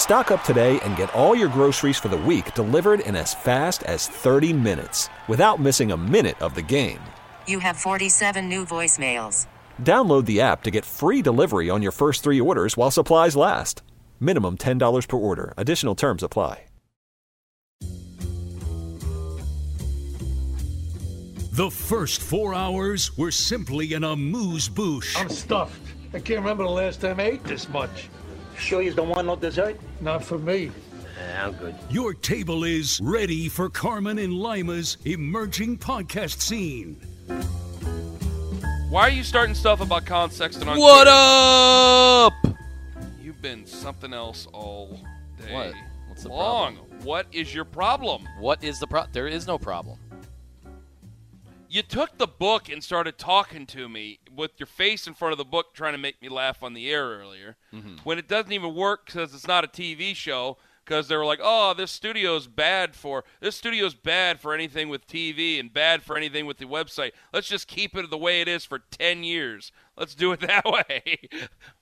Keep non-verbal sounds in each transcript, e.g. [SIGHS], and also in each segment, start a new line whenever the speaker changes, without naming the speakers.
Stock up today and get all your groceries for the week delivered in as fast as 30 minutes without missing a minute of the game.
You have 47 new voicemails.
Download the app to get free delivery on your first three orders while supplies last. Minimum $10 per order. Additional terms apply.
The first four hours were simply an amuse bouche.
I'm stuffed. I can't remember the last time I ate this much.
Sure you don't want no dessert?
Not for me.
I'm good.
Your table is ready for Carman and Lima's emerging podcast scene.
Why are you starting stuff about Colin Sexton on
What
Twitter?
up?
You've been something else all day.
What? What's the
long. What is your problem?
What is the problem? There is no problem.
You took the book and started talking to me with your face in front of the book, trying to make me laugh on the air earlier.
Mm-hmm.
When it doesn't even work because it's not a TV show. Because they were like, "Oh, this studio's bad for this studio's bad for anything with TV and bad for anything with the website. Let's just keep it the way it is for ten years. Let's do it [LAUGHS] that way."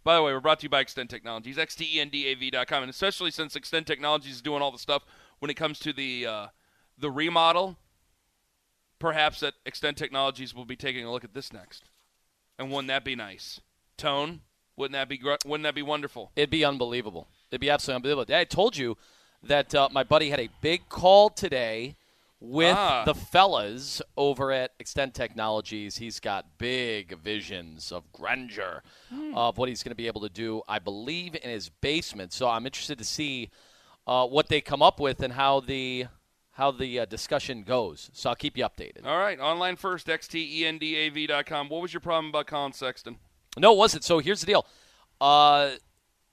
by the way, we're brought to you by Xtend Technologies, xtendav.com, and especially since Xtend Technologies is doing all the stuff when it comes to the uh, the remodel perhaps that Xtend Technologies will be taking a look at this next. And wouldn't that be nice? Tone, wouldn't that be gr- wouldn't that be wonderful?
It'd be unbelievable. It'd be absolutely unbelievable. I told you that uh, my buddy had a big call today with
Ah.
the fellas over at Xtend Technologies. He's got big visions of grandeur of what he's going to be able to do, I believe, in his basement. So I'm interested to see uh, what they come up with and how the how the uh, discussion goes. So I'll keep you updated.
All right, online first, E xtendav.com. What was your problem about Colin Sexton?
No, it wasn't. So here's the deal. Uh,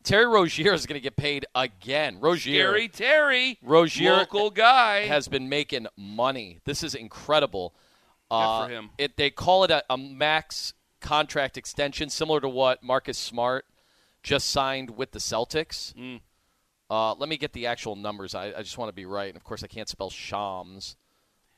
Terry Rozier is going to get paid again. Rozier
Gary Terry,
Rozier
local guy.
has been making money. This is incredible. Uh,
for him.
It they call it a, a max contract extension, similar to what Marcus Smart just signed with the Celtics.
Mm.
Uh, let me get the actual numbers. I, I just want to be right, and of course, I can't spell Shams.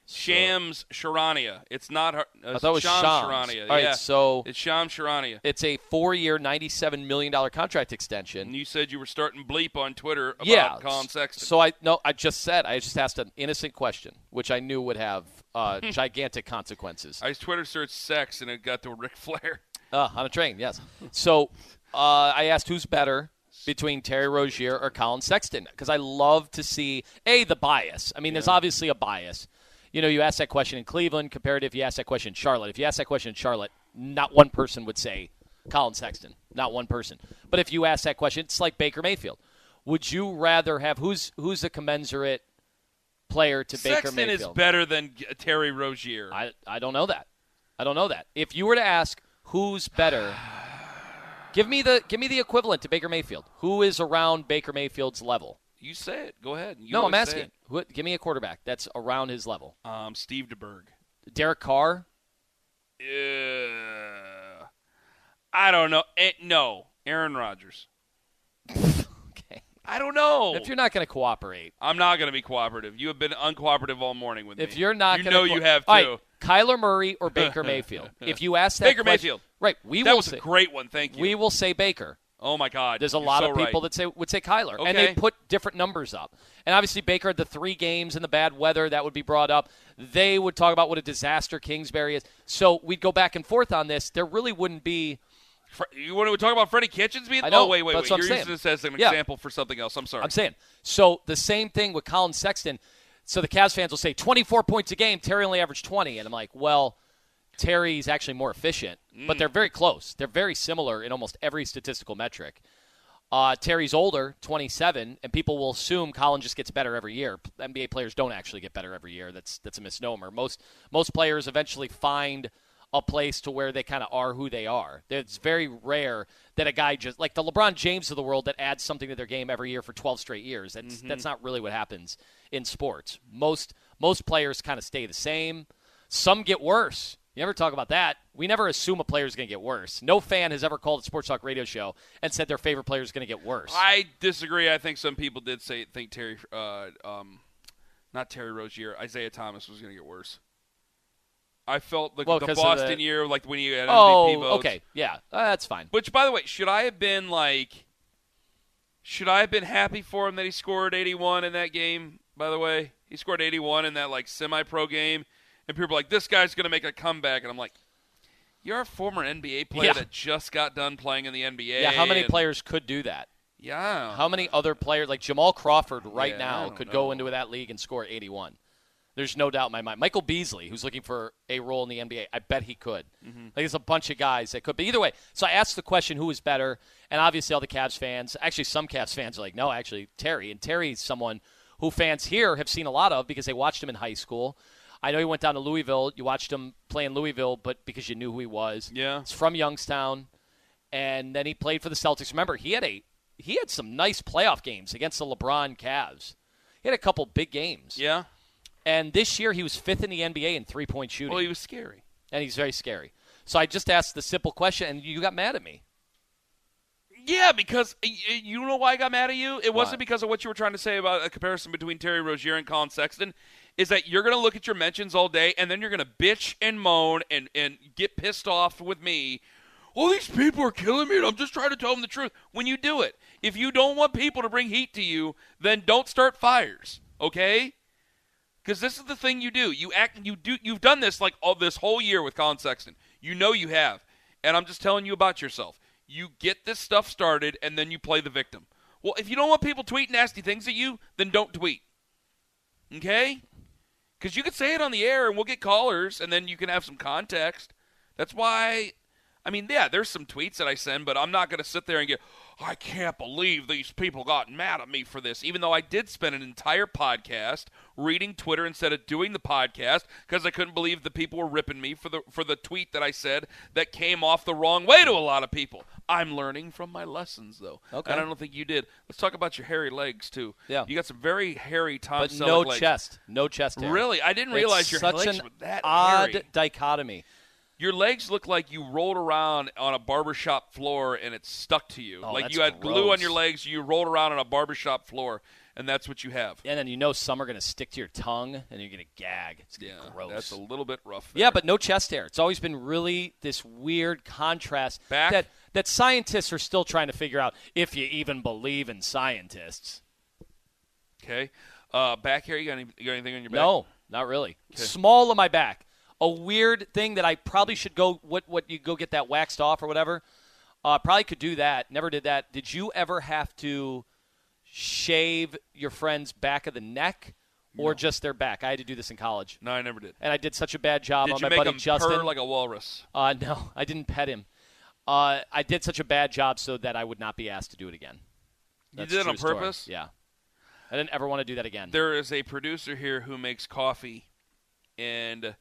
Shams Charania. It's not her. Uh,
I thought it was
Shams
Shams.
Charania.
All right,
yeah.
so
it's Shams Charania.
it's a four-year, ninety-seven million dollar contract extension.
And you said you were starting bleep on Twitter about
yeah,
Colin Sexton.
So I no, I just said I just asked an innocent question, which I knew would have uh, [LAUGHS] gigantic consequences.
I Twitter searched sex and it got to Ric Flair.
Uh, on a train, yes. So uh, I asked who's better between Terry Rozier or Colin Sexton because I love to see a the bias. I mean, there's obviously a bias. You know, you ask that question in Cleveland compared to if you ask that question in Charlotte. If you ask that question in Charlotte, not one person would say Colin Sexton. Not one person. But if you ask that question, it's like Baker Mayfield. Would you rather have who's who's a commensurate player to Baker Mayfield?
Sexton is better than Terry Rozier.
I, I don't know that. I don't know that. If you were to ask who's better, [SIGHS] [SIGHS] [SIGHS] give me the give me the equivalent to Baker Mayfield. Who is around Baker Mayfield's level?
you say it. Go ahead. You
no, I'm asking. Who, give me a quarterback that's around his level.
Um, Steve DeBerg.
Derek Carr.
Uh, I don't know. Eh, no, Aaron Rodgers.
Okay.
I don't know.
If you're not going to cooperate,
I'm not going to be cooperative. You have been uncooperative all morning with me.
if you're not,
you
gonna
know
co-
you have too.
right, Kyler Murray or [LAUGHS] Baker Mayfield. If you ask that
Baker
question-
Mayfield.
right? We
that
will
was
say
a great one. Thank you.
we will say Baker.
oh my God.
There's a lot
so
of people
right.
that say would say Kyler, and they put different numbers up. And obviously Baker had the three games and the bad weather that would be brought up. They would talk about what a disaster Kingsbury is. So we'd go back and forth on this. There really wouldn't be.
You want to talk about Freddie Kitchens being?
I know,
Oh wait, wait, wait. You're
saying.
using this as an
Yeah.
example for something else. I'm sorry.
I'm saying. So the same thing with Colin Sexton. So the Cavs fans will say 24 points a game. Terry only averaged 20, and I'm like, well, Terry's actually more efficient,
Mm.
but they're very close. They're very similar in almost every statistical metric. Uh, Terry's older, 27, and people will assume Colin just gets better every year. NBA players don't actually get better every year. That's that's a misnomer. Most most players eventually find a place to where they kind of are who they are. It's very rare that a guy just like the LeBron James of the world that adds something to their game every year for 12 straight years. That's that's not really what happens in sports. Most most players kind of stay the same. Some get worse. You never talk about that. We never assume a player is going to get worse. No fan has ever called a sports talk radio show and said their favorite player is going to get worse.
I disagree. I think some people did say think Terry, uh, um, not Terry Rozier, Isaiah Thomas was going to get worse. I felt like
Well,
the Boston
the-
year, like when he had MVP
oh,
votes.
okay, yeah, uh, that's fine.
Which, by the way, should I have been like? Should I have been happy for him that he scored 81 in that game? By the way, he scored 81 in that like semi-pro game, and people are like, "This guy's going to make a comeback," and I'm like, "You're a former NBA player
Yeah.
that just got done playing in the NBA."
Yeah, how many
and-
players could do that?
Yeah,
How many other players like Jamal Crawford right
Yeah,
now could
know.
go into that league and score 81? There's no doubt in my mind. Michael Beasley, who's looking for a role in the NBA, I bet he could.
Mm-hmm.
Like there's a bunch of guys that could. But either way, so I asked the question, who is better? And obviously, all the Cavs fans, actually, some Cavs fans are like, no, actually, Terry. And Terry's someone who fans here have seen a lot of because they watched him in high school. I know he went down to Louisville. You watched him play in Louisville, but because you knew who he was.
Yeah.
He's from Youngstown, and then he played for the Celtics. Remember, he had a he had some nice playoff games against the LeBron Cavs. He had a couple big games.
Yeah.
And this year he was fifth in the NBA in three point shooting.
Well, he was scary.
and he's very scary. So I just asked the simple question, and you got mad at me.
Yeah, because you know why I got mad at you? It wasn't because of what you were trying to say about a comparison between Terry Rozier and Colin Sexton. Is that you're going to look at your mentions all day and then you're going to bitch and moan and, and get pissed off with me. All these people are killing me and I'm just trying to tell them the truth. When you do it, if you don't want people to bring heat to you, then don't start fires, okay? Because this is the thing you do. You act. You do. You've done this like all this whole year with Colin Sexton. You know you have, and I'm just telling you about yourself. You get this stuff started, and then you play the victim. Well, if you don't want people tweeting nasty things at you, then don't tweet. Okay? Because you could say it on the air, and we'll get callers, and then you can have some context. That's why. I mean, yeah, there's some tweets that I send, but I'm not going to sit there and get, I can't believe these people got mad at me for this, even though I did spend an entire podcast reading Twitter instead of doing the podcast because I couldn't believe the people were ripping me for the for the tweet that I said that came off the wrong way to a lot of people. I'm learning from my lessons, though,
Okay.
and I don't think you did. Let's talk about your hairy legs too.
Yeah.
you got some very hairy Tom
But
Selleck
no
legs.
chest, no chest hair.
Really, I didn't
It's
realize your
such
legs
an
were that
odd
hairy.
dichotomy.
Your legs look like you rolled around on a barbershop floor and it stuck to you.
Oh,
like you had glue on your legs, you rolled around on a barbershop floor, and that's what you have.
And then you know some are going to stick to your tongue, and you're going to gag. It's gonna be gross.
That's a little bit rough.
Yeah, but no chest hair. It's always been really this weird contrast
Back?
that that scientists are still trying to figure out if you even believe in scientists.
Okay. Uh, back here, you got, any, you got anything on your back?
No, not really. Small on my back. A weird thing that I probably should go what what you go get that waxed off or whatever. Uh, probably could do that. Never did that. Did you ever have to shave your friend's back of the neck or just their back? I had to do this in college,
No, I never did.
and I did such a bad job
Did
on
you
my
make
buddy
him
Justin.
purr like a walrus?
Uh, no, I didn't pet him. Uh, I did such a bad job so that I would not be asked to do it again.
You did it on
story.
purpose?
Yeah. I didn't ever want to do that again.
There is a producer here who makes coffee, and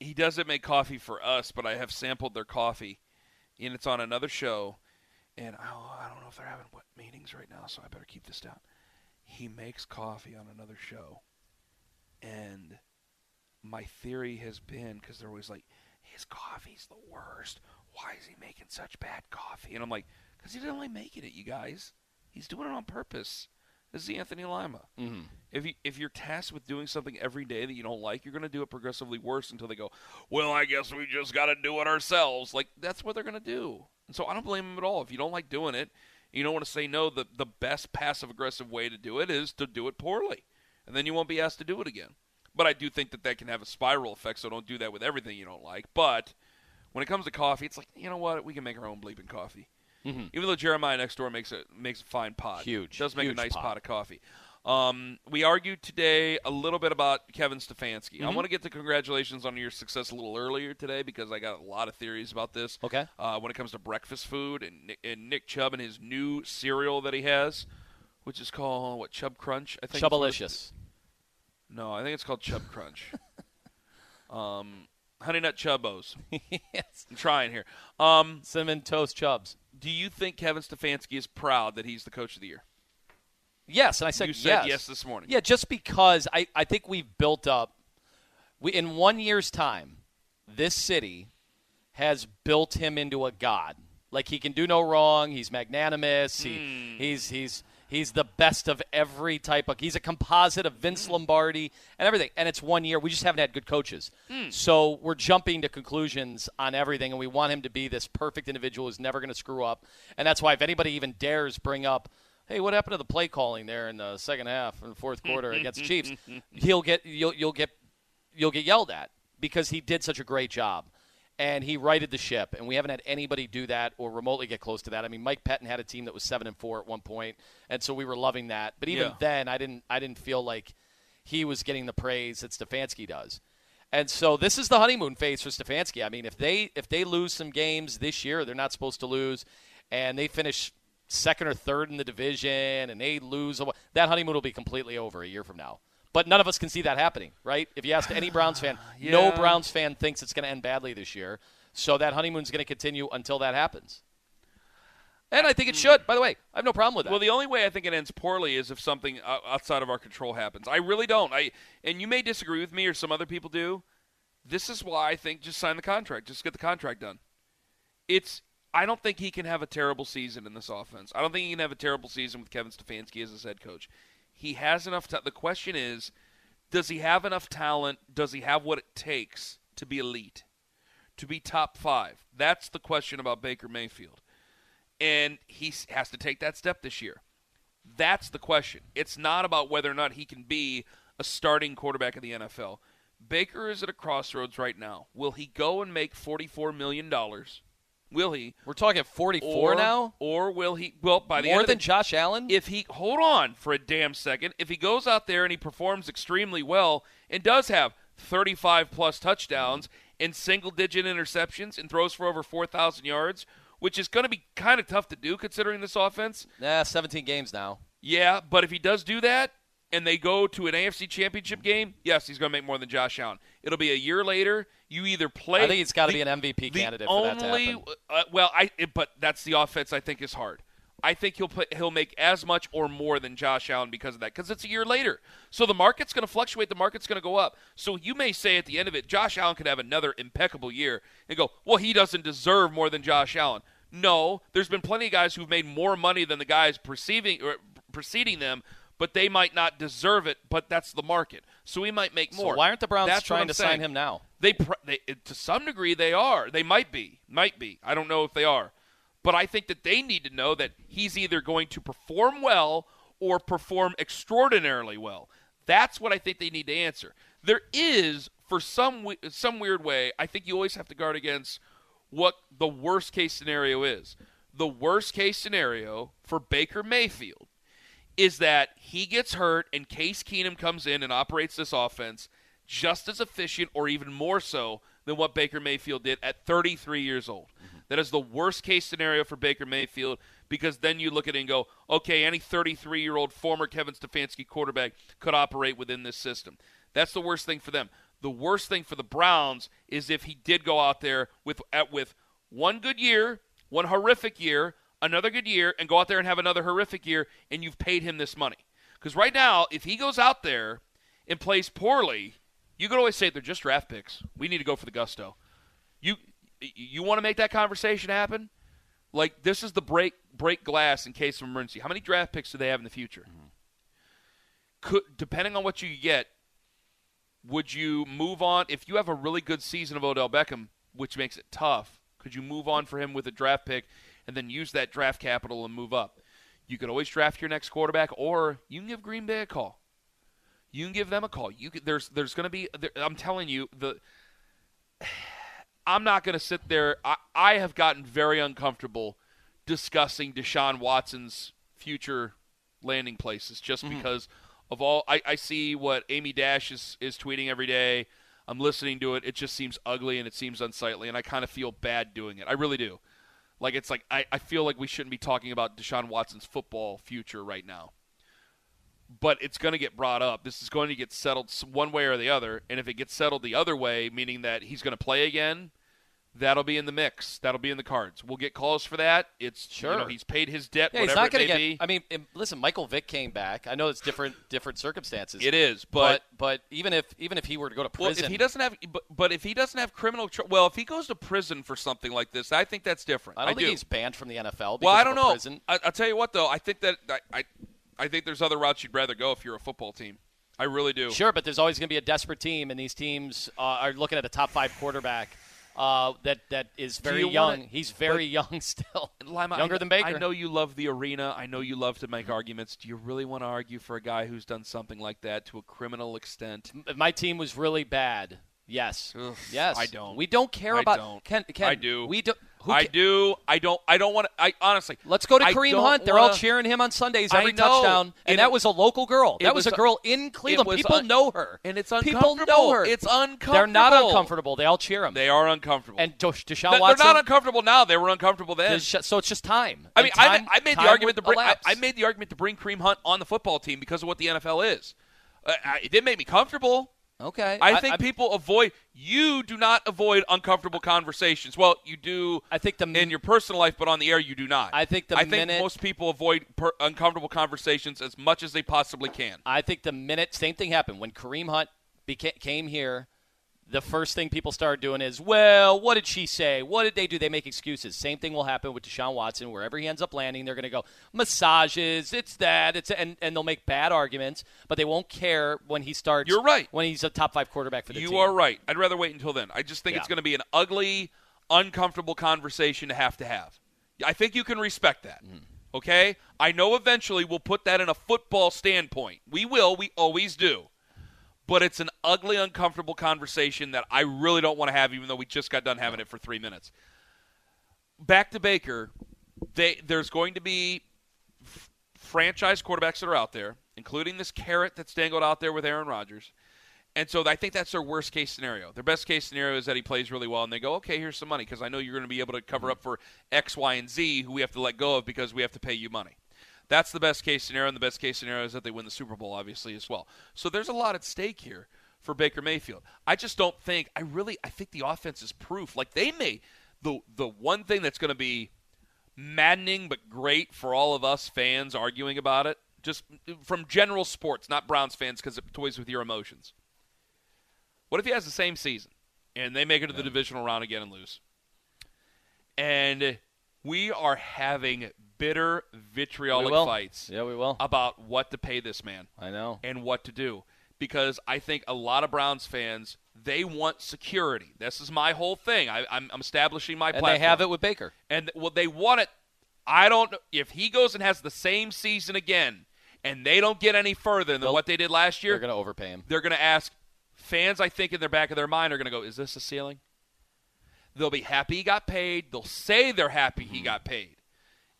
he doesn't make coffee for us, but I have sampled their coffee, and it's on another show. And oh, I don't know if they're having what meetings right now, so I better keep this down. He makes coffee on another show, and my theory has been because they're always like, his coffee's the worst. Why is he making such bad coffee? And I'm like, because he didn't it, you guys. He's doing it on purpose. This is the Anthony Lima.
Mhm.
If you if you're tasked with doing something every day that you don't like, you're going to do it progressively worse until they go, "Well, I guess we just got to do it ourselves." Like that's what they're going to do. And so I don't blame them at all. If you don't like doing it, you don't want to say no. The the best passive aggressive way to do it is to do it poorly, and then you won't be asked to do it again. But I do think that that can have a spiral effect. So don't do that with everything you don't like. But when it comes to coffee, it's like you know what? We can make our own bleeping coffee. Even though Jeremiah next door makes a makes a fine pot,
Huge,
does make
huge
a nice
pot.
pot of coffee. Um, we argued today a little bit about Kevin Stefanski.
Mm-hmm.
I want to get the congratulations on your success a little earlier today because I got a lot of theories about this.
Okay.
Uh, when it comes to breakfast food and Nick, and Nick Chubb and his new cereal that he has, which is called what Chub Crunch, I think.
Chubbalicious.
No, I think it's called Chub Crunch. [LAUGHS] um, Honey Nut Chubbos. [LAUGHS]
yes.
I'm trying here. Um,
Cinnamon toast chubs.
Do you think Kevin Stefanski is proud that he's the coach of the year?
Yes, and I said
you said
yes.
yes this morning.
Yeah, just because I, I think we've built up we in one year's time, this city has built him into a god. Like he can do no wrong. He's magnanimous. He, hmm. he's he's he's the best of every type of. He's a composite of Vince mm. Lombardi and everything. And it's one year. We just haven't had good coaches. Mm. So we're jumping to conclusions on everything, and we want him to be this perfect individual who's never going to screw up. And that's why if anybody even dares bring up. Hey, what happened to the play calling there in the second half and fourth quarter against the Chiefs? [LAUGHS] He'll get you'll you'll get you'll get yelled at because he did such a great job and he righted the ship and we haven't had anybody do that or remotely get close to that. I mean mike pettine had a team that was 7 and 4 at one point and so we were loving that. But even
Yeah.
then i didn't i didn't feel like he was getting the praise that stefanski does. And so this is the honeymoon phase for stefanski. I mean if they if they lose some games this year they're not supposed to lose and they finish second or third in the division and they lose that honeymoon will be completely over a year from now but none of us can see that happening, right? If you ask any [SIGHS] Browns fan, no Browns fan thinks it's going to end badly this year. So that honeymoon's going to continue until that happens. And I think it should. By the way, I have no problem with that.
Well, the only way I think it ends poorly is if something outside of our control happens. I really don't. I and you may disagree with me or some other people do. This is why I think just sign the contract. Just get the contract done. It's I don't think he can have a terrible season in this offense. I don't think he can have a terrible season with Kevin Stefanski as his head coach. He has enough ta- the question is does he have enough talent? Does he have what it takes to be elite? To be top 5? That's the question about Baker Mayfield and he has to take that step this year. That's the question. It's not about whether or not he can be a starting quarterback in the NFL. Baker is at a crossroads right now. Will he go and make $44 million? Will he?
We're talking 44
or,
now?
Or will he? Well, by the
More
end of
than
the,
Josh Allen?
if he hold on for a damn second, if he goes out there and he performs extremely well and does have 35 plus touchdowns and single digit interceptions and throws for over 4,000 yards, which is going to be kind of tough to do considering this offense.
Nah, 17 games now.
Yeah, but if he does do that and they go to an AFC championship game, yes, he's going to make more than Josh Allen. It'll be a year later. You either play.
I think he's got to be an MVP candidate for
only,
that to happen.
Uh, well, I it, but that's the offense I think is hard. I think he'll put he'll make as much or more than Josh Allen because of that because it's a year later. So the market's going to fluctuate. The market's going to go up. So you may say at the end of it, Josh Allen could have another impeccable year and go, well, he doesn't deserve more than Josh Allen. No, there's been plenty of guys who've made more money than the guys preceding or preceding them, but they might not deserve it. But that's the market. So we might make
So
more.
why aren't the Browns
That's
trying to
saying.
sign him now?
They, pr- they to some degree they are. They might be. Might be. I don't know if they are. But I think that they need to know that he's either going to perform well or perform extraordinarily well. That's what I think they need to answer. There is for some some weird way, I think you always have to guard against what the worst case scenario is. The worst case scenario for Baker Mayfield is that he gets hurt and Case Keenum comes in and operates this offense just as efficient or even more so than what Baker Mayfield did at 33 years old. Mm-hmm. That is the worst case scenario for Baker Mayfield because then you look at it and go, okay, any 33 year old former Kevin Stefanski quarterback could operate within this system. That's the worst thing for them. The worst thing for the Browns is if he did go out there with at, with one good year, one horrific year, another good year, and go out there and have another horrific year, and you've paid him this money. Because right now, if he goes out there and plays poorly, you could always say they're just draft picks. We need to go for the gusto. You you want to make that conversation happen? Like this is the break break glass in case of emergency. How many draft picks do they have in the future? Mm-hmm. Could depending on what you get, would you move on if you have a really good season of Odell Beckham, which makes it tough? Could you move on for him with a draft pick and then use that draft capital and move up? You could always draft your next quarterback, or you can give Green Bay a call. You can give them a call. You could, there's there's going to be. There, I'm telling you the. I'm not going to sit there. I, I have gotten very uncomfortable discussing Deshaun Watson's future landing places just mm-hmm. because of all. I, I see what Amy Dash is, is tweeting every day. I'm listening to it. It just seems ugly and it seems unsightly, and I kind of feel bad doing it. I really do. Like it's like I, I feel like we shouldn't be talking about Deshaun Watson's football future right now. But it's going to get brought up. This is going to get settled one way or the other. And if it gets settled the other way, meaning that he's going to play again, That'll be in the mix. That'll be in the cards. We'll get calls for that. It's you know,
Sure.
he's paid his debt.
Yeah, he's not going to get.
be.
I mean, listen, Michael Vick came back. I know it's different, different circumstances.
it is,
but
but,
but even if even if he were to go to
well,
prison,
if he doesn't have, but, but if he doesn't have criminal, tr- well, if he goes to prison for something like this, I think that's different.
I don't think
do.
he's banned from the NFL.
Well, I don't know.
Prison.
I, I'll tell you what, though. I think that I, I, I think there's other routes you'd rather go if you're a football team. I really do.
Sure, but there's always going to be a desperate team, and these teams uh, are looking at a top five quarterback uh, that that is very
you
young.
wanna-
He's very young [LAUGHS] still,
Lima,
younger
I,
than Baker.
I know you love the arena. I know you love to make arguments. Do you really want to argue for a guy who's done something like that to a criminal extent?
My team was really bad. Yes,
Ugh,
yes.
I don't.
We don't care
I
about.
don't.
Ken, Ken,
I do.
We do. Who
I
ca-
do. I don't. I don't want to. I honestly.
Let's go to
I
Kareem Hunt. They're all cheering him on Sundays every touchdown, and,
And
that was a local girl. That was,
was
a girl in Cleveland.
was
People
un-
know her,
and it's uncomfortable.
people know her.
It's uncomfortable.
They're not uncomfortable. They all cheer him.
They are uncomfortable.
and Desha- Deshaun
Th- they're not uncomfortable now. They were uncomfortable then.
Desha- so it's just time.
I mean, I,
time-
I made the argument to bring. I. I made the argument to bring Kareem Hunt on the football team because of what the NFL is. Uh, it didn't make me comfortable.
Okay,
I, think
I,
people avoid. You do not avoid uncomfortable conversations. Well, you do.
I think the
in your personal life, but on the air, you do not.
I think the
I think most people avoid per- uncomfortable conversations as much as they possibly can.
I think the minute same thing happened when Kareem Hunt beca- came here. The first thing people start doing is, well, what did she say? What did they do? They make excuses. Same thing will happen with Deshaun Watson. Wherever he ends up landing, they're going to go massages. It's that. It's and and they'll make bad arguments, but they won't care when he starts.
You're right.
When he's a top five quarterback for the
You
team.
You are right. I'd rather wait until then. I just think
Yeah.
it's going to be an ugly, uncomfortable conversation to have to have. I think you can respect that.
Mm.
Okay? I know eventually we'll put that in a football standpoint. We will. We always do. But it's an ugly, uncomfortable conversation that I really don't want to have, even though we just got done having it for three minutes. Back to Baker. They, there's going to be f- franchise quarterbacks that are out there, including this carrot that's dangled out there with Aaron Rodgers. And so I think that's their worst case scenario. Their best case scenario is that he plays really well, and they go, okay, here's some money because I know you're going to be able to cover up for X, Y, and Z, who we have to let go of because we have to pay you money. That's the best case scenario, and the best case scenario is that they win the Super Bowl, obviously, as well. So there's a lot at stake here for Baker Mayfield. I just don't think. I really, I think the offense is proof. Like they may, the the one thing that's going to be maddening but great for all of us fans arguing about it, just from general sports, not Browns fans, because it toys with your emotions. What if he has the same season and they make it to the divisional round again and lose? And we are having bitter, vitriolic fights
Yeah, we will.
about what to pay this man
I know.
and what to do. Because I think a lot of Browns fans they want security. This is my whole thing. I, I'm, I'm establishing my
And
platform.
they have it with Baker.
And well, they want it. I don't know if he goes and has the same season again, and they don't get any further than
They'll-
what they did last year.
They're going to overpay him.
they're going to ask fans. I think in their back of their mind are going to go, "Is this a ceiling?" They'll be happy he got paid. They'll say they're happy
Mm-hmm.
he got paid.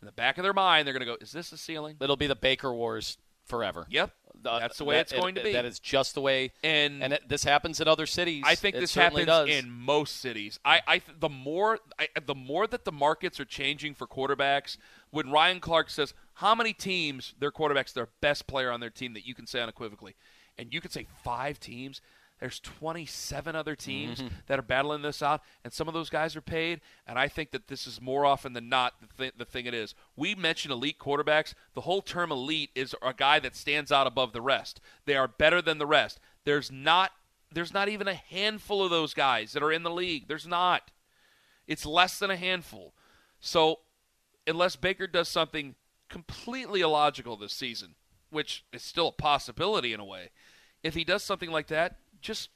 In the back of their mind, they're going to go, "Is this a ceiling?"
It'll be the Baker Wars forever.
Yep,
Uh,
that's the way
that-
it's going to be.
That is just the way.
And-
and it, this happens in other cities.
I think
It
this happens
does.
in most cities. I, I the more I, the more that the markets are changing for quarterbacks. When Ryan Clark says how many teams their quarterbacks their best player on their team that you can say unequivocally, and you can say five teams. There's 27 other teams
Mm-hmm.
that are battling this out, and some of those guys are paid. And I think that this is more often than not the, th- the thing it is. We mention elite quarterbacks. The whole term elite is a guy that stands out above the rest. They are better than the rest. There's not there's not even a handful of those guys that are in the league. There's not. It's less than a handful. So, unless Baker does something completely illogical this season, which is still a possibility in a way, if he does something like that, just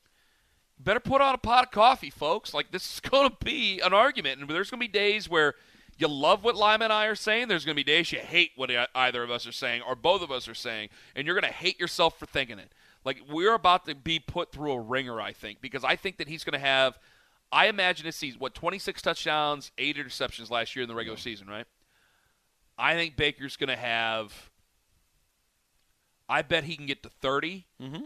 better put on a pot of coffee, folks. Like this is [LAUGHS] going to be an argument, and there's going to be days where you love what Lima and I are saying. There's going to be days you hate what either of us are saying, or both of us are saying, and you're going to hate yourself for thinking it. Like we're about to be put through a ringer, I think, because I think that he's going to have. I imagine this season, what 26 touchdowns, eight interceptions last year in the regular season, right? I think Baker's going to have. I bet he can get to 30
Mm-hmm.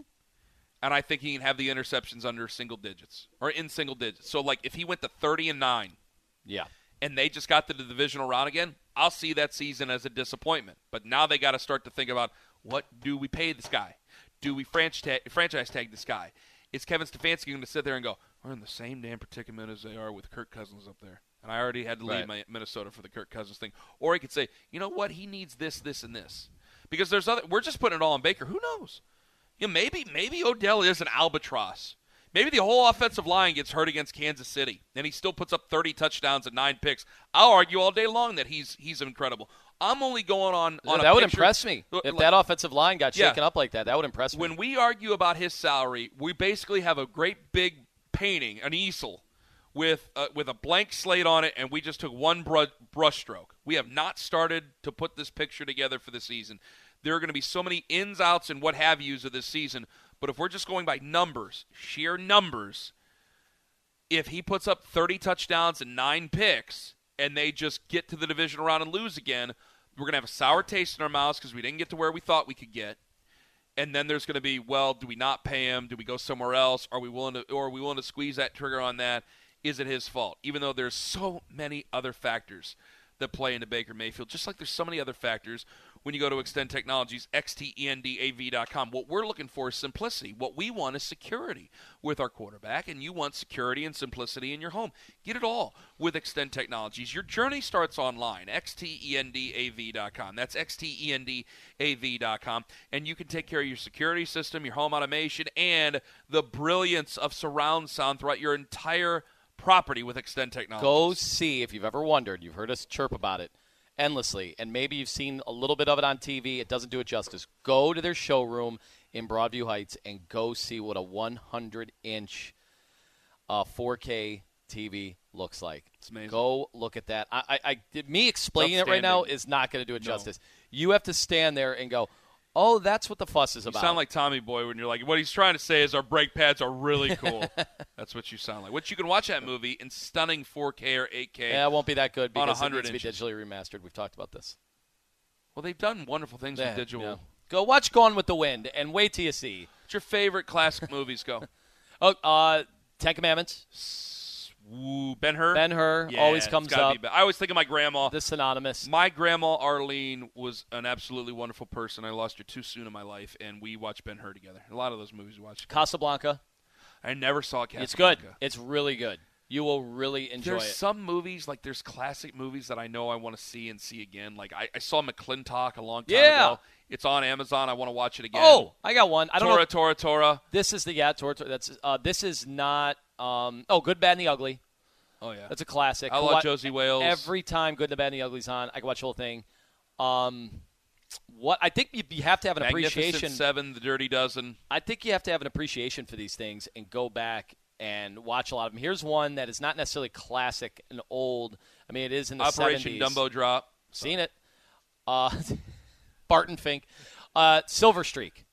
And I think he can have the interceptions under single digits or in single digits. So like if he went to 30 and 9
yeah.
and they just got to the divisional round again, I'll see that season as a disappointment. But now they got to start to think about what do we pay this guy? Do we franchise tag, franchise tag this guy? is Kevin Stefanski going to sit there and go, "We're in the same damn predicament as they are with Kirk Cousins up there," and I already had to leave
Right.
my Minnesota for the Kirk Cousins thing, or he could say, "You know what? He needs this, this, and this," because there's other. We're just putting it all on Baker. Who knows? You know, maybe maybe Odell is an albatross. Maybe the whole offensive line gets hurt against Kansas City, and he still puts up 30 touchdowns and nine picks. I'll argue all day long that he's he's incredible. I'm only going on on a
that would
picture-
impress me. If that offensive line got
Yeah.
shaken up like that, that would impress me.
when we argue about his salary, we basically have a great big painting, an easel, with uh, with a blank slate on it, and we just took one bru- brush stroke. We have not started to put this picture together for the season. There are going to be so many ins, outs, and what have yous of this season. But if we're just going by numbers, sheer numbers, if he puts up 30 touchdowns and nine picks, and they just get to the divisional round and lose again, we're going to have a sour taste in our mouths because we didn't get to where we thought we could get. And then there's going to be well do we not pay him? Do we go somewhere else? Are we willing to or are we willing to squeeze that trigger on that? Is it his fault? Even though there's so many other factors that play into Baker Mayfield just like there's so many other factors when you go to Xtend Technologies E xtendav.com what we're looking for is simplicity. What we want is security with our quarterback and you want security and simplicity in your home. Get it all with Xtend Technologies. Your journey starts online E xtendav.com that's E xtendav.com and you can take care of your security system your home automation and the brilliance of surround sound throughout your entire property with Xtend Technologies.
Go see if you've ever wondered. You've heard us chirp about it endlessly, and maybe you've seen a little bit of it on TV. It doesn't do it justice. Go to their showroom in Broadview Heights and go see what a 100 inch uh, 4K TV looks like.
It's amazing.
Go look at that. I, I, I me explaining it right now is not going to do it
No.
justice. You have to stand there and go, "Oh, that's what the fuss is
You
about."
You sound like Tommy Boy when you're like, what he's trying to say is our brake pads are really cool. [LAUGHS] That's what you sound like. Which you can watch that movie in stunning 4K or 8K.
yeah, it won't be that good because it
100
needs to be digitally remastered. We've talked about this.
Well, they've done wonderful things
Yeah,
with digital.
yeah. Go watch Gone with the Wind and wait till you see.
What's your favorite classic movies go? [LAUGHS]
Oh, uh, Ten Commandments.
Ooh, Ben Hur.
Ben Hur
Yeah,
always comes up.
be I always think of my grandma.
The synonymous.
My grandma Arlene was an absolutely wonderful person. I lost her too soon in my life, and we watched Ben Hur together. A lot of those movies we watched.
Casablanca.
I never saw Casablanca.
It's good. It's really good. You will really enjoy
There's
it.
some movies like there's classic movies that I know I want to see and see again. Like I, I saw McLintock a long time
Yeah.
ago. It's on Amazon. I want to watch it again.
oh, I got one. I don't
Tora
know.
Tora Tora.
This is the yeah. Tor, Tor, that's uh, this is not. Um, oh, Good, Bad, and the Ugly.
Oh yeah.
That's a classic.
I love Josey Wales.
Every time Good, the Bad, and the Ugly's on, I can watch the whole thing. Um, what I think you, you have to have an appreciation.
Seven, The Dirty Dozen.
I think you have to have an appreciation for these things and go back and watch a lot of them. Here's one that is not necessarily classic and old. I mean, it is in the
Operation
70s.
Dumbo Drop.
Seen it. Uh, [LAUGHS] Barton Fink. Uh, Silver Streak.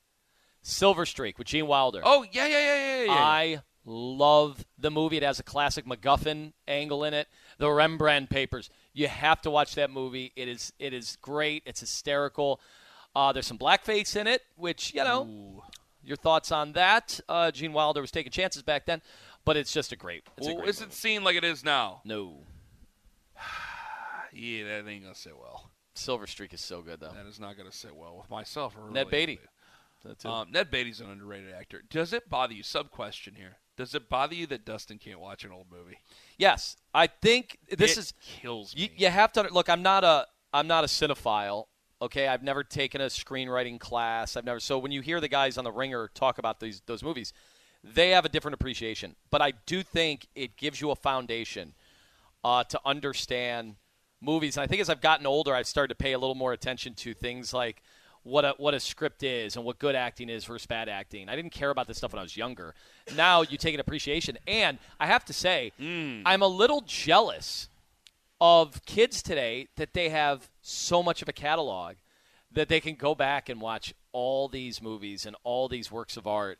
Silver Streak with Gene Wilder.
Oh yeah yeah yeah yeah yeah.
I love the movie. It has a classic MacGuffin angle in it. The Rembrandt Papers. You have to watch that movie. It is it is great. It's hysterical. Uh, there's some blackface in it, which you know. Your thoughts on that? Uh, Gene Wilder was taking chances back then, but it's just a great. It's a
well,
great
is
movie.
it seen like it is now?
No, [SIGHS]
Yeah, that ain't gonna sit well.
Silver Streak is so good though.
That is not gonna sit well with myself or
Ned Beatty.
Um, Ned Beatty's an underrated actor. Does it bother you? Sub question here. Does it bother you that Dustin can't watch an old movie?
yes, I think this
It
is
kills
You, you have to look. I'm not a I'm not a cinephile. Okay, I've never taken a screenwriting class. I've never. So when you hear the guys on the Ringer talk about these those movies, they have a different appreciation. But I do think it gives you a foundation uh, to understand movies. And I think as I've gotten older, I've started to pay a little more attention to things like what a what a script is and what good acting is versus bad acting. I didn't care about this stuff when I was younger. Now you take an appreciation, and I have to say, I'm a little jealous of kids today that they have so much of a catalog that they can go back and watch all these movies and all these works of art.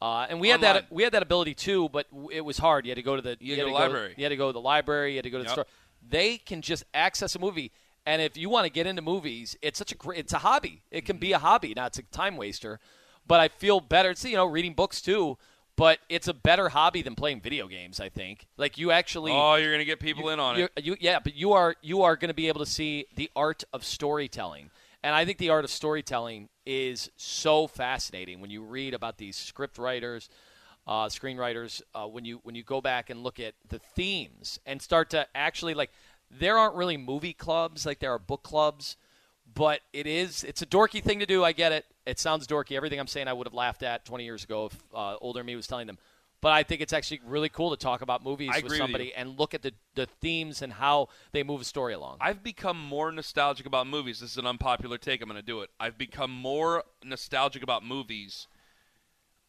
Uh, and we had that we had that ability too, but it was hard. You had to go to the
You
had
had to go
go
library.
You had to go to the library. You had to go to the
Yep.
store. They can just access a movie, and if you want to get into movies, it's such a great. It's a hobby. It can be a hobby. Now it's a time waster, but I feel better. It's you know reading books too, but it's a better hobby than playing video games. I think. Like you actually.
oh, you're gonna get people in on it.
You, yeah, but you are you are going to be able to see the art of storytelling, and I think the art of storytelling is so fascinating when you read about these script writers, uh, screenwriters, uh, when you when you go back and look at the themes and start to actually like, there aren't really movie clubs like there are book clubs, but it is it's a dorky thing to do. I get it. It sounds dorky. Everything I'm saying, I would have laughed at 20 years ago if uh, older me was telling them. But I think it's actually really cool to talk about movies with
agree with
somebody and look at the, the themes and how they move a story along.
I've become more nostalgic about movies. This is an unpopular take. I'm going to do it. I've become more nostalgic about movies.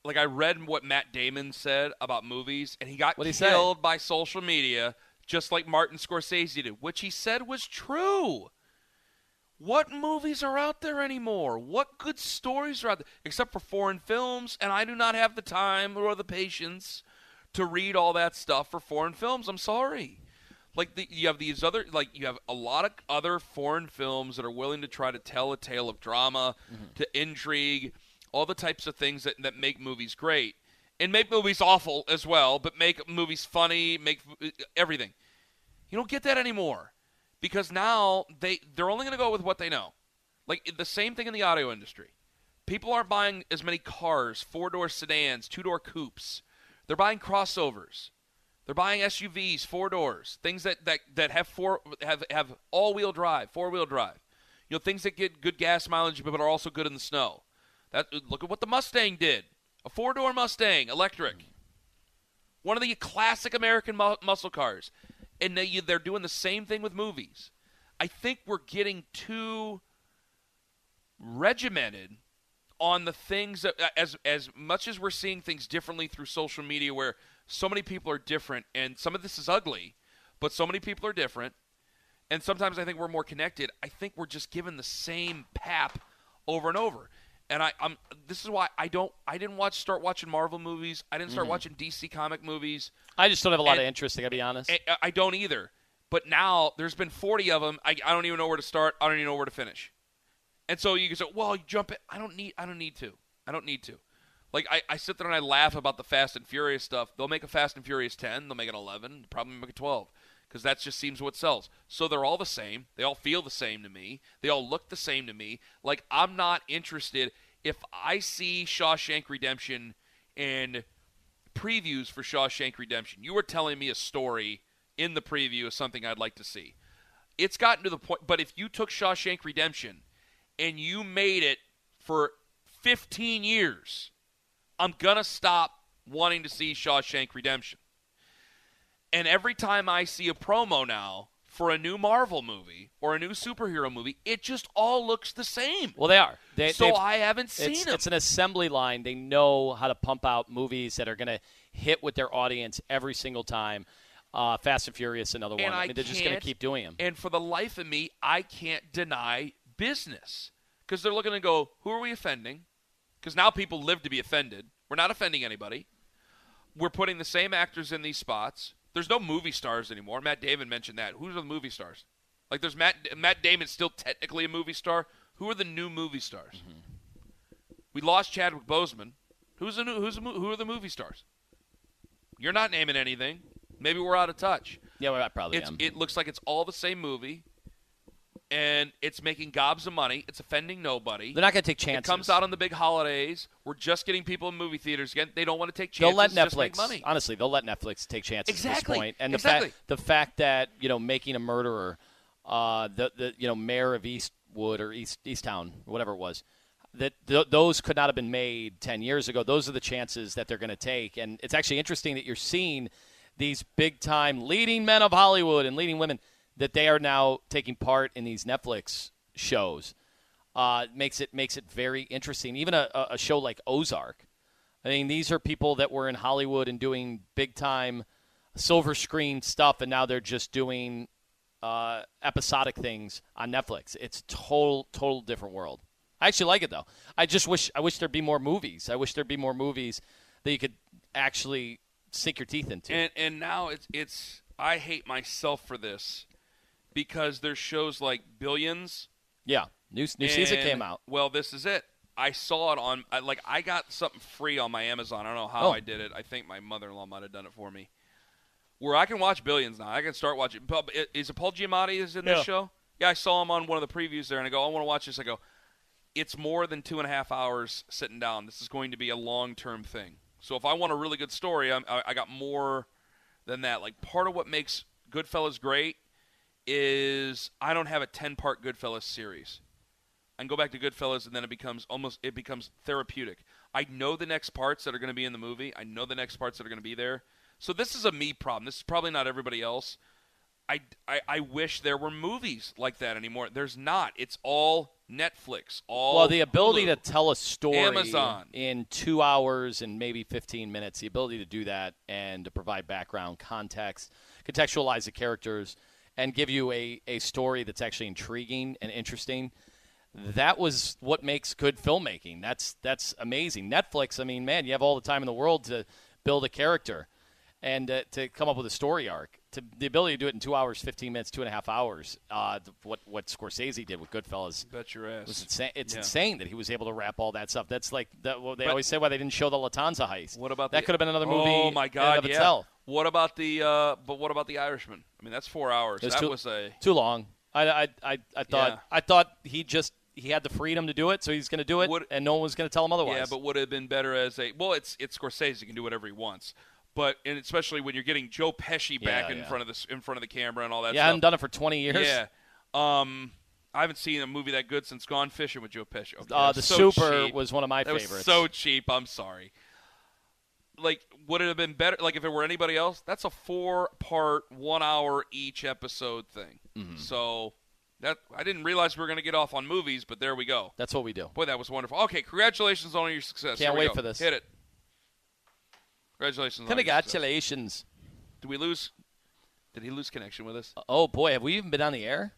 Like I read what Matt Damon said about movies, and he got
What'd he say?
killed by social media, just like Martin Scorsese did, which he said was true. What movies are out there anymore? What good stories are out there? Except for foreign films, and I do not have the time or the patience to read all that stuff for foreign films. I'm sorry. Like the, you have these other, like you have a lot of other foreign films that are willing to try to tell a tale of drama, mm-hmm. to intrigue, all the types of things that that make movies great, and make movies awful as well, but make movies funny, make everything. You don't get that anymore because now they they're only going to go with what they know. Like the same thing in the audio industry. People aren't buying as many cars, four-door sedans, two-door coupes. They're buying crossovers. They're buying SUVs, four doors, things that, that, that have four have have all-wheel drive, four-wheel drive. You know, things that get good gas mileage but are also good in the snow. That look at what the Mustang did. A four-door Mustang, electric. One of the classic American mu- muscle cars. And they, they're doing the same thing with movies. I think we're getting too regimented on the things that as as much as we're seeing things differently through social media where so many people are different and some of this is ugly, but so many people are different and sometimes I think we're more connected. I think we're just given the same pap over and over. And I, I'm. This is why I don't. I didn't watch. Start watching Marvel movies. I didn't start mm-hmm. watching DC comic movies.
I just don't have a lot of
And-
interest, I gotta be honest.
I, uh, I don't either. But now there's been 40 of them. I, I don't even know where to start. I don't even know where to finish. And so you can say, well, you jump it. I don't need. I don't need to. I don't need to. Like I, I sit there and I laugh about the Fast and Furious stuff. They'll make a Fast and Furious 10. They'll make an 11. Probably make a 12 because that just seems what sells. So they're all the same. They all feel the same to me. They all look the same to me. Like I'm not interested if I see Shawshank Redemption and previews for Shawshank Redemption. You were telling me a story in the preview of something I'd like to see. It's gotten to the point, but if you took Shawshank Redemption and you made it for 15 years, I'm going to stop wanting to see Shawshank Redemption. And every time I see a promo now for a new Marvel movie or a new superhero movie, it just all looks the same.
well, they are. They,
so I haven't seen
it's,
them.
it's an assembly line. They know how to pump out movies that are going to hit with their audience every single time. Uh, Fast and Furious, another one.
and I
mean, they're just going to keep doing them.
And for the life of me, I can't deny business because they're looking to go, who are we offending? Because now people live to be offended. We're not offending anybody. We're putting the same actors in these spots. There's no movie stars anymore. Matt Damon mentioned that. Who's the movie stars? Like, there's Matt Matt Damon's still technically a movie star. Who are the new movie stars?
Mm-hmm.
We lost Chadwick Boseman. Who's the new, who's the, who are the movie stars? You're not naming anything. Maybe we're out of touch.
Yeah, well, I probably
It's,
am.
it looks like it's all the same movie, and it's making gobs of money. It's offending nobody.
They're not going to take chances.
It comes out on the big holidays. We're just getting people in movie theaters again. They don't want to take chances. They'll let
Netflix.
money.
Honestly, they'll let Netflix take chances at this point. And the
Exactly.
fact the fact that you know making a murderer, uh, the the you know mare of Eastwood or East Easttown, whatever it was, that th- those could not have been made ten years ago. Those are the chances that they're going to take. And it's actually interesting that you're seeing these big time leading men of Hollywood and leading women that they are now taking part in these Netflix shows. Uh, makes it makes it very interesting. Even a, a show like Ozark. I mean, these are people that were in Hollywood and doing big time silver screen stuff, and now they're just doing uh, episodic things on Netflix. It's total total different world. I actually like it though. I just wish I wish there'd be more movies. I wish there'd be more movies that you could actually sink your teeth into.
And and now it's it's I hate myself for this because there's shows like Billions.
yeah, new new season came out.
Well, this is it. I saw it on I, like I got something free on my Amazon. I don't know how
Oh.
I did it. I think my mother-in-law might have done it for me. Where I can watch Billions now. I can start watching. Is it Paul Giamatti is in this
Yeah.
show? Yeah, I saw him on one of the previews there, and I go, I want to watch this. I go, it's more than two and a half hours sitting down. This is going to be a long-term thing. So if I want a really good story, I'm, I, I got more than that. Like part of what makes Goodfellas great is I don't have a ten part Goodfellas series. I can go back to Goodfellas and then it becomes almost it becomes therapeutic. I know the next parts that are going to be in the movie. I know the next parts that are going to be there. So this is a me problem. This is probably not everybody else. I, I, I wish there were movies like that anymore. There's not. It's all Netflix. All
Well, the ability
Hulu.
to tell a story
Amazon.
in two hours and maybe 15 minutes, the ability to do that and to provide background, context, contextualize the characters, and give you a, a story that's actually intriguing and interesting. That was what makes good filmmaking. That's that's amazing. Netflix, I mean, man, you have all the time in the world to build a character and uh, to come up with a story arc. To the ability to do it in two hours, 15 minutes, two and a half hours. Uh, what what Scorsese did with Goodfellas
Bet your ass.
it's insane. It's
Yeah.
insane that he was able to wrap all that stuff. That's like that, what they
But-
always say why they didn't show the Lufthansa heist.
What about
that?
the-
Could have been another movie.
Oh my god, yeah.
itself.
What about the? Uh, but what about the Irishman? I mean, that's four hours.
It's
that
too,
was a.
too long. I, I, I, I thought
Yeah.
I thought he just he had the freedom to do it, so he's going to do it,
Would-
and no one was going to tell him otherwise.
Yeah, but would have been better as a. Well, it's it's Scorsese. He can do whatever he wants. But and especially when you're getting Joe Pesci back
Yeah,
in
yeah.
front of this in front of the camera and all that.
yeah, I haven't done it for 20 years.
Yeah. Um, I haven't seen a movie that good since Gone Fishing with Joe Pesci. Okay,
Uh, the
so
Super
cheap.
was one of my
That
favorites.
was so cheap. I'm sorry. Like, would it have been better? Like, if it were anybody else, that's a four-part, one-hour each episode thing.
Mm-hmm.
So that I didn't realize we were going to get off on movies, but there we go.
That's what we do.
Boy, that was wonderful. Okay, congratulations on your success.
Can't wait
go.
for this.
Hit it. Congratulations. on your success.
Congratulations.
Did we lose? Did he lose connection with us?
Oh boy, have we even been on the air?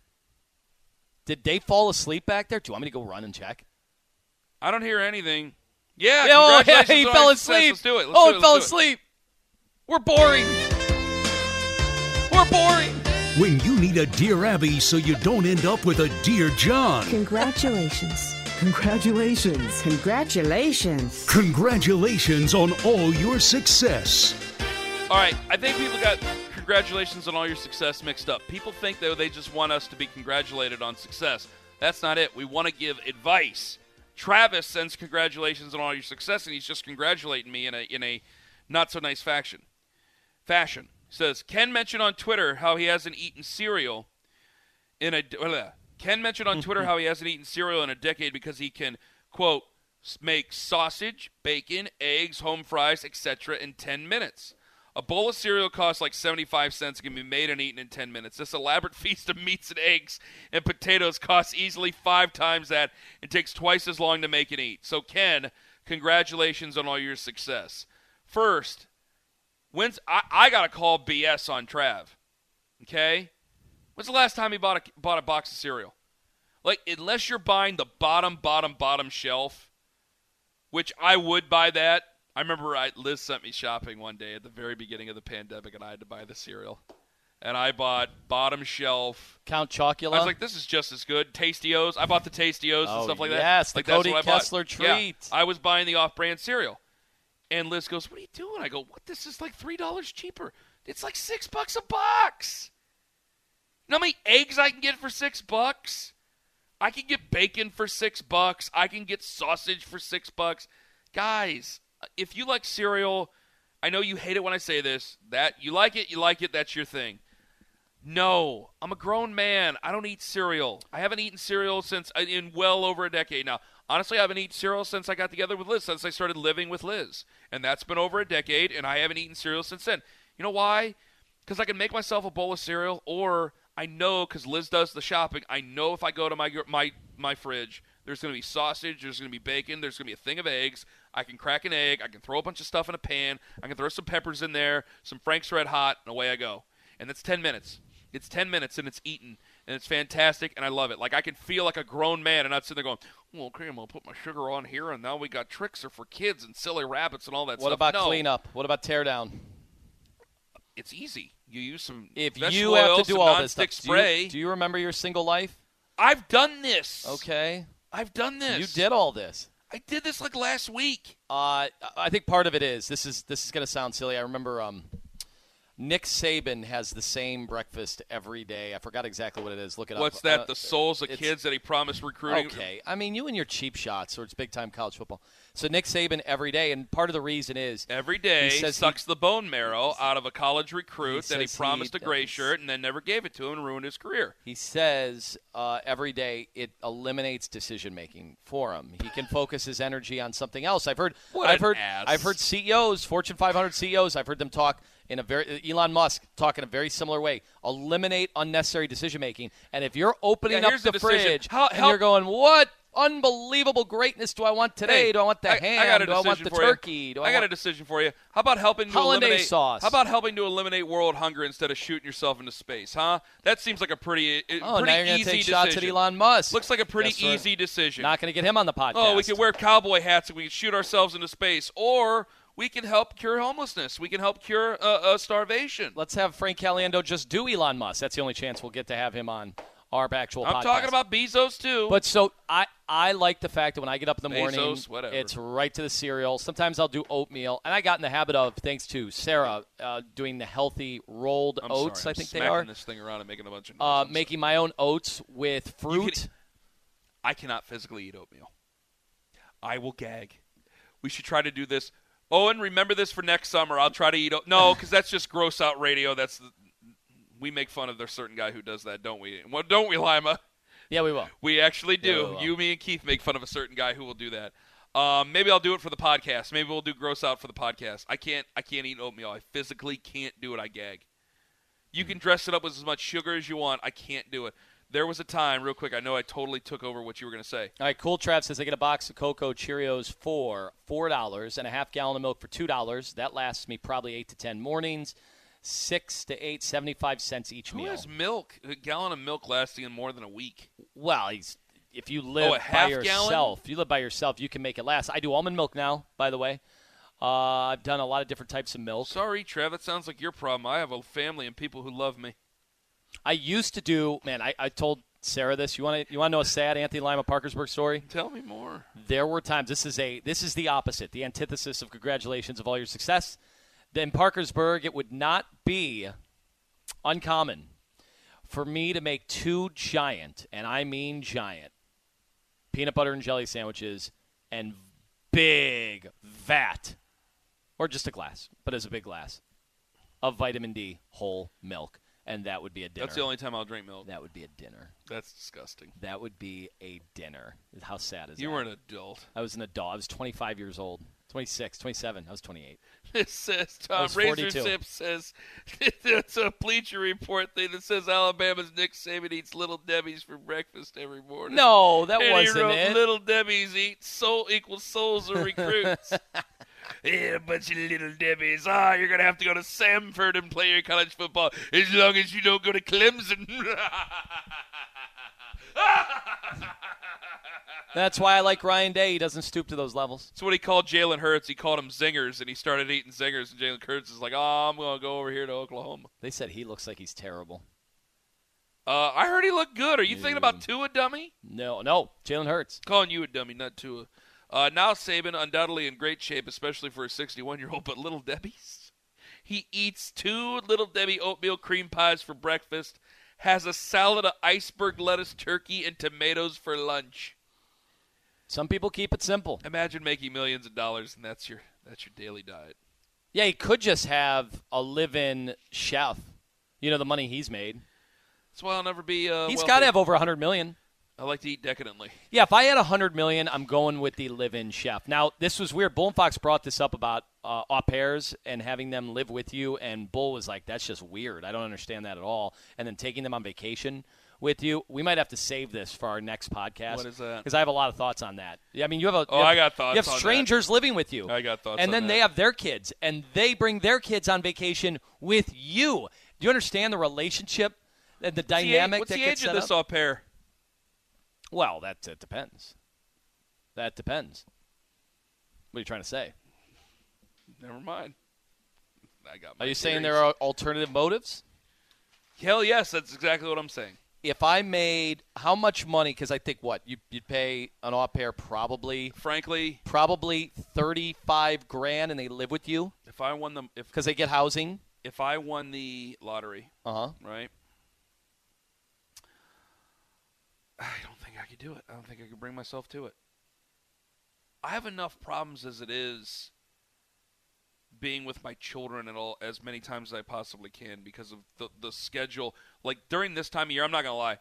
Did they fall asleep back there? Do you want me to go run and check?
I don't hear anything. Yeah,
Yeah, oh, yeah, he fell asleep.
Let's do it. Let's
oh,
do it.
he fell
Let's do it.
asleep. We're boring. We're boring.
When you need a Dear Abby so you don't end up with a Dear John.
Congratulations.
Congratulations.
Congratulations.
Congratulations on all your success.
All right, I think people got congratulations on all your success mixed up. People think that they just want us to be congratulated on success. That's not it. We want to give advice. Travis sends congratulations on all your success, and he's just congratulating me in a in a not so nice fashion. Fashion says Ken mentioned on Twitter how he hasn't eaten cereal in a. blah. Ken mentioned on Twitter how he hasn't eaten cereal in a decade because he can quote make sausage, bacon, eggs, home fries, etc. in 10 minutes. A bowl of cereal costs like 75 cents and can be made and eaten in 10 minutes. This elaborate [LAUGHS] feast of meats and eggs and potatoes costs easily five times that and takes twice as long to make and eat. So, Ken, congratulations on all your success. First, when's I, I got to call BS on Trav. Okay? When's the last time he bought a, bought a box of cereal? Like, unless you're buying the bottom, bottom, bottom shelf, which I would buy that. I remember I, Liz sent me shopping one day at the very beginning of the pandemic, and I had to buy the cereal. And I bought bottom shelf.
Count Chocula.
I was like, this is just as good. Tasteeos. I bought the Tasteeos
Oh,
and stuff like that.
yes, the
like, that's
Cody
what I.
Kessler
Yeah,
treat.
I was buying the off-brand cereal. And Liz goes, "What are you doing?" I go, "What? This is like three dollars cheaper. It's like six bucks a box. You know how many eggs I can get for six bucks? I can get bacon for six bucks. I can get sausage for six bucks. Guys, if you like cereal, I know you hate it when I say this. That you like it, you like it. That's your thing. No, I'm a grown man. I don't eat cereal. I haven't eaten cereal since uh, in well over a decade now. Honestly, I haven't eaten cereal since I got together with Liz, since I started living with Liz. And that's been over a decade, and I haven't eaten cereal since then. You know why? Because I can make myself a bowl of cereal, or I know because Liz does the shopping. I know if I go to my my my fridge, there's going to be sausage, there's going to be bacon, there's going to be a thing of eggs. I can crack an egg. I can throw a bunch of stuff in a pan. I can throw some peppers in there, some Frank's Red Hot, and away I go. And that's ten minutes. It's 10 minutes and it's eaten and it's fantastic and I love it. Like I can feel like a grown man and not sitting there going, well, okay, I'm gonna put my sugar on here and now we got tricks are for kids and silly rabbits and all that
what
stuff.
What about
no,
cleanup? What about tear down?
It's easy. You use some
If you have to do all this stuff,
nonstick
do you- do you remember your single life?
I've done this.
Okay,
I've done this.
you did all this.
I did this like last week.
Uh, I think part of it is this is this is going to sound silly. I remember um, Nick Saban has the same breakfast every day. I forgot exactly what it is. Look it
What's
up.
What's that?
Uh,
the souls of kids that he promised recruiting.
Okay, I mean you and your cheap shots, or it's big time college football. So Nick Saban every day, and part of the reason is
Every day
He says
sucks the bone marrow out of a college recruit
He
that he promised
he
a gray
does.
shirt and then never gave it to him and ruined his career.
He says uh, every day it eliminates decision making for him. He can focus his energy on something else. I've heard.
What
I've heard.
ass.
I've heard CEOs, Fortune 500 CEOs. I've heard them talk in a very Elon Musk talk in a very similar way. Eliminate unnecessary decision making. And if you're opening
Yeah,
up the
the
fridge
How-
and you're going, what unbelievable greatness do I want today?
Hey,
do I want the
I,
ham?
I got a
do I want the
you.
turkey? Do I,
got a decision for you. How about helping to
Hollandaise
eliminate
sauce.
How about helping to eliminate world hunger instead of shooting yourself into space? Huh? That seems like a pretty,
Oh,
pretty
now you're
easy
take shots at. Elon Musk.
Looks like a pretty
what?
easy decision.
Not going to get him on the podcast.
Oh, we could wear cowboy hats and we could shoot ourselves into space, or we can help cure homelessness. We can help cure uh, uh, starvation.
Let's have Frank Caliendo just do Elon Musk. That's the only chance we'll get to have him on our actual
I'm
podcast.
talking about Bezos too.
But so I I like the fact that when I get up in the morning,
whatever.
it's right to the cereal. Sometimes I'll do oatmeal, and I got in the habit of thanks to Sarah uh, doing the healthy rolled
I'm
oats.
sorry,
I think they are
this thing around and making a bunch of
Uh, making my own oats with fruit.
can- I cannot physically eat oatmeal. I will gag. We should try to do this. Owen, remember this for next summer. I'll try to eat. O- no, because that's just gross out radio. That's the, we make fun of the certain guy who does that, don't we? Well, don't we, Lima?
yeah, we will.
We actually
Yeah,
do.
we
you, me, and Keith make fun of a certain guy who will do that. Um, maybe I'll do it for the podcast. Maybe we'll do gross out for the podcast. I can't. I can't eat oatmeal. I physically can't do it. I gag. You can dress it up with as much sugar as you want. I can't do it. There was a time, real quick. I know I totally took over what you were going to say.
All right, Cool Trav says they get a box of Cocoa Cheerios for four dollars and a half gallon of milk for two dollars. That lasts me probably eight to ten mornings. Six to eight, seventy-five cents each
Who
meal.
has milk? A gallon of milk lasting in more than a week.
Well, he's if you live
Oh,
by yourself,
gallon?
if you live by yourself, you can make it last. I do almond milk now, by the way. Uh, I've done a lot of different types of milk.
Sorry, Trev. That sounds like your problem. I have a family and people who love me.
I used to do. Man, I, I told Sarah this. You want to you want to know a sad Anthony Lima Parkersburg story?
Tell me more.
There were times. This is a this is the opposite, the antithesis of congratulations of all your success. In Parkersburg, it would not be uncommon for me to make two giant, and I mean giant, peanut butter and jelly sandwiches and big vat, or just a glass, but as a big glass of vitamin D whole milk, and that would be a dinner.
That's the only time I'll drink milk.
that would be a dinner.
That's disgusting.
That would be a dinner. How sad is
You
that?
You were an adult.
I was an adult. I was 25 years old. 26, 27. I was 28. [LAUGHS]
It says Tom
was
Razor
42.
Says [LAUGHS] it's a Bleacher Report thing that says Alabama's Nick Saban eats Little Debbie's for breakfast every morning.
No, that
and
wasn't
wrote,
it.
Little Debbie's eat soul equals souls of recruits. [LAUGHS] yeah, a bunch of little Debbie's. Ah, you're gonna have to go to Samford and play your college football as long as you don't go to Clemson.
That's why I like Ryan Day. He doesn't stoop to those levels.
That's what he called Jalen Hurts. He called him zingers, and he started eating zingers. And Jalen Hurts is like, "Oh, I'm gonna go over here to Oklahoma."
They said he looks like he's terrible.
Uh, I heard he looked good. Are you thinking about Tua, dummy?
No, no. Jalen Hurts.
Calling you a dummy, not Tua. Uh, now Saban undoubtedly in great shape, especially for a 61-year-old. [LAUGHS] But Little Debbie's, he eats two Little Debbie oatmeal cream pies for breakfast, has a salad of iceberg lettuce, turkey, and tomatoes for lunch.
Some people keep it simple.
Imagine making millions of dollars, and that's your that's your daily diet.
Yeah, he could just have a live-in chef. You know the money he's made.
That's why I'll never be. Uh,
He's got to have over a 100 million.
I like to eat decadently.
Yeah, if I had a 100 million, I'm going with the live-in chef. Now, this was weird. Bull and Fox brought this up about uh, au pairs and having them live with you, and Bull was like, "That's just weird. I don't understand that at all." And then taking them on vacation with you. We might have to save this for our next podcast.
What is that?
Because I have a lot of thoughts on that. Yeah, I mean, you have a.
Oh,
have-
I got thoughts
You have
on that.
strangers living with you.
I got thoughts
And then
that.
they have their kids, and they bring their kids on vacation with you. Do you understand the relationship and the
What's the
dynamic
What's
that
the
gets
age of this
up?
au pair?
Well, that it depends. That depends. What are you trying to say?
Never mind. I got.
Are you saying there are alternative motives?
Hell yes, that's exactly what I'm saying.
If I made how much money? Because I think what you you'd pay an au pair probably
Frankly,
probably thirty five grand, and they live with you
if I won them, if
because they get housing.
if I won the lottery,
Uh huh.
right? I don't think I could do it. I don't think I could bring myself to it. I have enough problems as it is being with my children and all as many times as I possibly can because of the the schedule. Like during this time of year, I'm not gonna lie.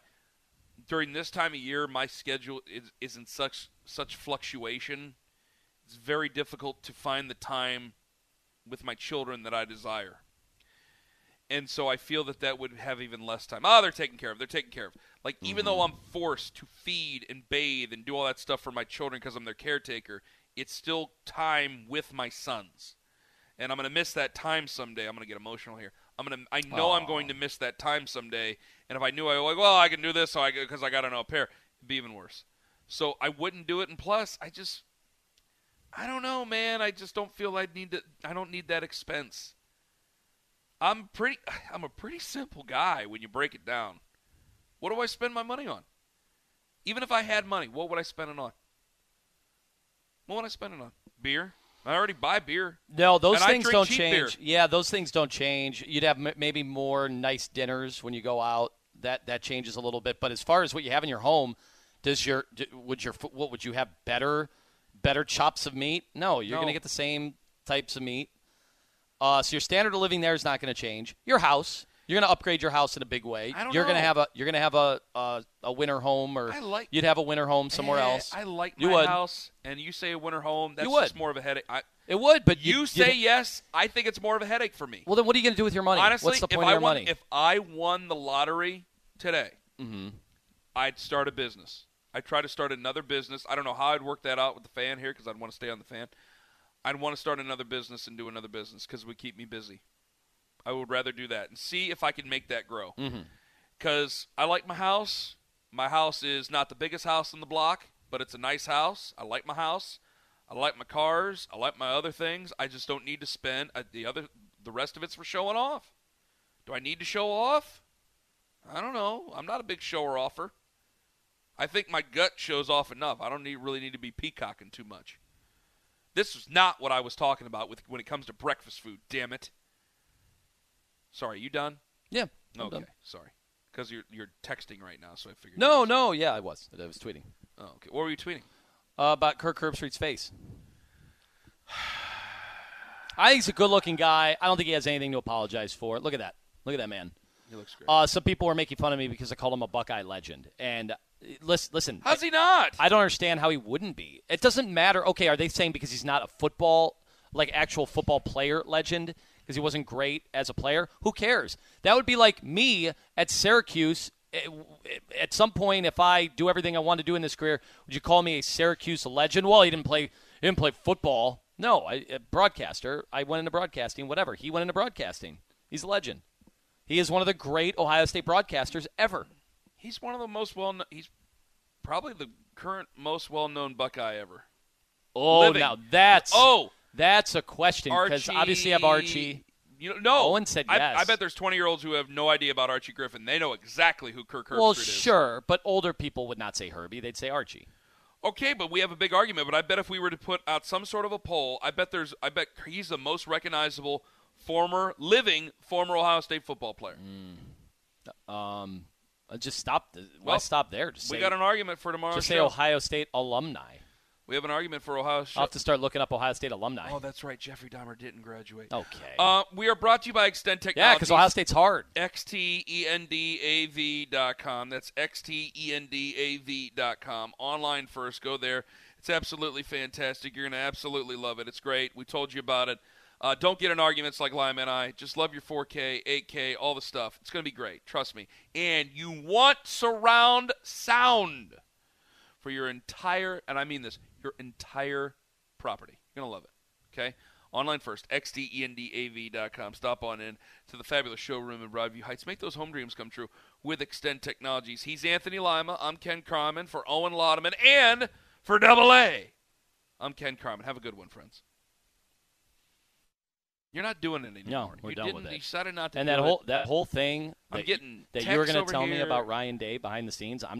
During this time of year, my schedule is, is in such such fluctuation. It's very difficult to find the time with my children that I desire. And so I feel that that would have even less time. Oh, they're taken care of. They're taken care of. Like even though mm-hmm. I'm forced to feed and bathe and do all that stuff for my children because I'm their caretaker, it's still time with my sons. And I'm going to miss that time someday. I'm going to get emotional here. I'm going to I know I'm going to miss that time someday. And if I knew I like, well, I can do this so I because I got an au pair, it'd be even worse. So I wouldn't do it and plus I just I don't know, man. I just don't feel I need to I don't need that expense. I'm pretty [SIGHS] I'm a pretty simple guy when you break it down. What do I spend my money on? Even if I had money, what would I spend it on? What would I spend it on? Beer? I already buy beer.
No, those
And
things don't change.
beer.
Yeah, those things don't change. You'd have m- maybe more nice dinners when you go out. That that changes a little bit. But as far as what you have in your home, does your would your what would you have better better chops of meat? No, you're
No.
going to get the same types of meat. Uh, so your standard of living there is not going to change. Your house, you're going to upgrade your house in a big way.
I don't
you're going to have a you're going to have a, a a winter home, or
I like-
you'd have a winter home somewhere
Eh,
else.
I like
you
my
would.
house, and you say a winter home. That's
You would.
just more of a headache. I,
It would, but
you
you'd-
say yes. I think it's more of a headache for me.
Well, then what are you going to do with your money?
Honestly,
what's the
if
point
I
of your
won,
money?
if I won the lottery today,
mm-hmm.
I'd start a business. I'd try to start another business. I don't know how I'd work that out with the fan here because I'd want to stay on the fan. I'd want to start another business and do another business because it would keep me busy. I would rather do that and see if I can make that grow. Because I like my house. My house is not the biggest house in the block, but it's a nice house. I like my house. I like my cars. I like my other things. I just don't need to spend uh, the other. The rest of it's for showing off. Do I need to show off? I don't know. I'm not a big shower offer. I think my gut shows off enough. I don't need, really need to be peacocking too much. This is not what I was talking about with when it comes to breakfast food. Damn it. Sorry, you done?
Yeah. I'm
Okay,
done.
sorry. Because you're you're texting right now, so I figured.
No, no, yeah, I was. I was tweeting
Oh, okay. What were you tweeting?
uh, about Kirk Herbstreit's face. [SIGHS] I think he's a good-looking guy. I don't think he has anything to apologize for. Look at that. Look at that man.
He looks great.
Uh, some people were making fun of me because I called him a Buckeye legend. And uh, listen, listen
How's he not?
I don't understand how he wouldn't be. It doesn't matter. Okay, are they saying because he's not a football, like actual football player legend, because he wasn't great as a player? Who cares? That would be like me at Syracuse. eh, At some point, if I do everything I want to do in this career, would you call me a Syracuse legend? Well, he didn't play. He didn't play football. No, I, a broadcaster. I went into broadcasting. Whatever. He went into broadcasting. He's a legend. He is one of the great Ohio State broadcasters ever.
He's one of the most well. known He's probably the current most well-known Buckeye ever.
Oh,
Living.
now that's
Oh,
That's a question because obviously I have Archie.
You know, no.
Owen said
I,
yes.
I bet there's 20 year olds who have no idea about Archie Griffin. They know exactly who Kirk Herbstreit
Well,
is.
sure, but older people would not say Herbie; they'd say Archie.
Okay, but we have a big argument. But I bet if we were to put out some sort of a poll, I bet there's, I bet he's the most recognizable former, living former Ohio State football player.
Um, uh, just stop. The, why stop there? Just
we
say,
got an argument for tomorrow.
just say. Ohio State alumni.
We have an argument for Ohio State.
I'll have to start looking up Ohio State alumni.
Oh, that's right. Jeffrey Dahmer didn't graduate.
okay.
Uh, we are brought to you by Xtend
Technology.
yeah,
because Ohio State's hard.
E XTENDAV dot com. That's E XTENDAV dot com. Online first. Go there. It's absolutely fantastic. You're going to absolutely love it. It's great. We told you about it. Uh, don't get in arguments like Lima and I. Just love your 4K, 8K, all the stuff. It's going to be great. Trust me. And you want surround sound for your entire, and I mean this, your entire property. You're going to love it. Okay? Online first, E xtendav.com. Stop on in to the fabulous showroom in Broadview Heights. Make those home dreams come true with Xtend Technologies. He's Anthony Lima. I'm Ken Carman for Owen Laudeman and for Double A. I'm Ken Carman. Have a good one, friends. You're not doing it anymore.
we're
you
done
didn't,
with it.
You decided not to
And
do
that
it.
whole that whole thing
I'm
that,
getting
that you were going to tell me about Ryan Day behind the scenes. I'm